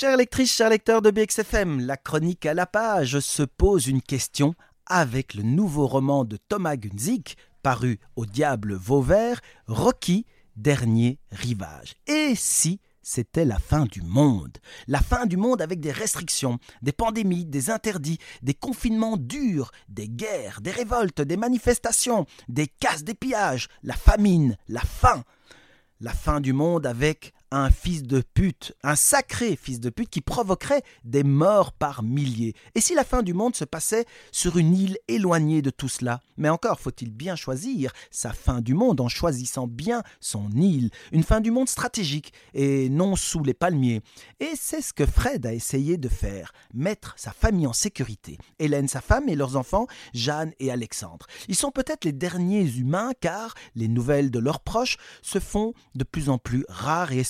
Chers lectrices, chers lecteurs de BXFM, la chronique à la page se pose une question avec le nouveau roman de Thomas Gunzig, paru au Diable Vauvert, Rocky, Dernier Rivage. Et si c'était la fin du monde? La fin du monde avec des restrictions, des pandémies, des interdits, des confinements durs, des guerres, des révoltes, des manifestations, des casses, des pillages, la famine, la faim. La fin du monde avec un fils de pute, un sacré fils de pute qui provoquerait des morts par milliers. Et si la fin du monde se passait sur une île éloignée de tout cela? Mais encore faut-il bien choisir sa fin du monde en choisissant bien son île, une fin du monde stratégique et non sous les palmiers. Et c'est ce que Fred a essayé de faire, mettre sa famille en sécurité. Hélène, sa femme et leurs enfants, Jeanne et Alexandre. Ils sont peut-être les derniers humains car les nouvelles de leurs proches se font de plus en plus rares et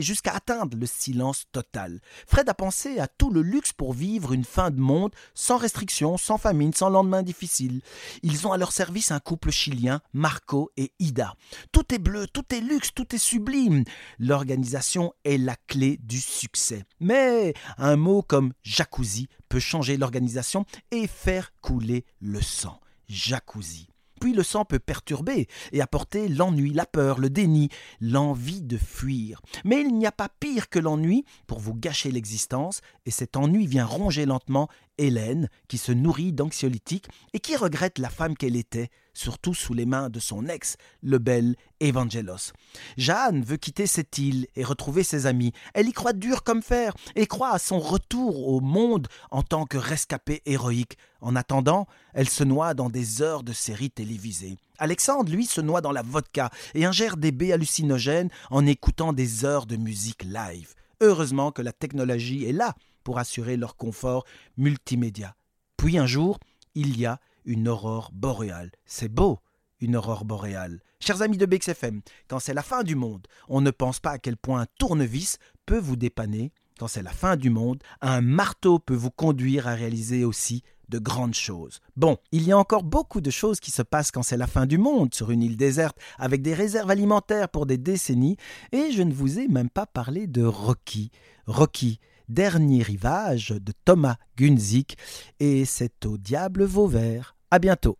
jusqu'à atteindre le silence total. Fred a pensé à tout le luxe pour vivre une fin de monde sans restriction, sans famine, sans lendemain difficile. Ils ont à leur service un couple chilien, Marco et Ida. Tout est bleu, tout est luxe, tout est sublime. L'organisation est la clé du succès. Mais un mot comme jacuzzi peut changer l'organisation et faire couler le sang. Jacuzzi. Puis le sang peut perturber et apporter l'ennui, la peur, le déni, l'envie de fuir. Mais il n'y a pas pire que l'ennui pour vous gâcher l'existence, et cet ennui vient ronger lentement Hélène, qui se nourrit d'anxiolytiques et qui regrette la femme qu'elle était, surtout sous les mains de son ex, le bel Evangelos. Jeanne veut quitter cette île et retrouver ses amis. Elle y croit dur comme fer et croit à son retour au monde en tant que rescapée héroïque. En attendant, elle se noie dans des heures de séries télévisées. Alexandre, lui, se noie dans la vodka et ingère des baies hallucinogènes en écoutant des heures de musique live. Heureusement que la technologie est là pour assurer leur confort multimédia. Puis un jour, il y a une aurore boréale. C'est beau, une aurore boréale. Chers amis de BXFM, quand c'est la fin du monde, on ne pense pas à quel point un tournevis peut vous dépanner. Quand c'est la fin du monde, un marteau peut vous conduire à réaliser aussi de grandes choses. Bon, il y a encore beaucoup de choses qui se passent quand c'est la fin du monde sur une île déserte avec des réserves alimentaires pour des décennies et je ne vous ai même pas parlé de Rocky. Rocky, Dernier rivage de Thomas Gunzik et c'est au diable Vauvert. À bientôt.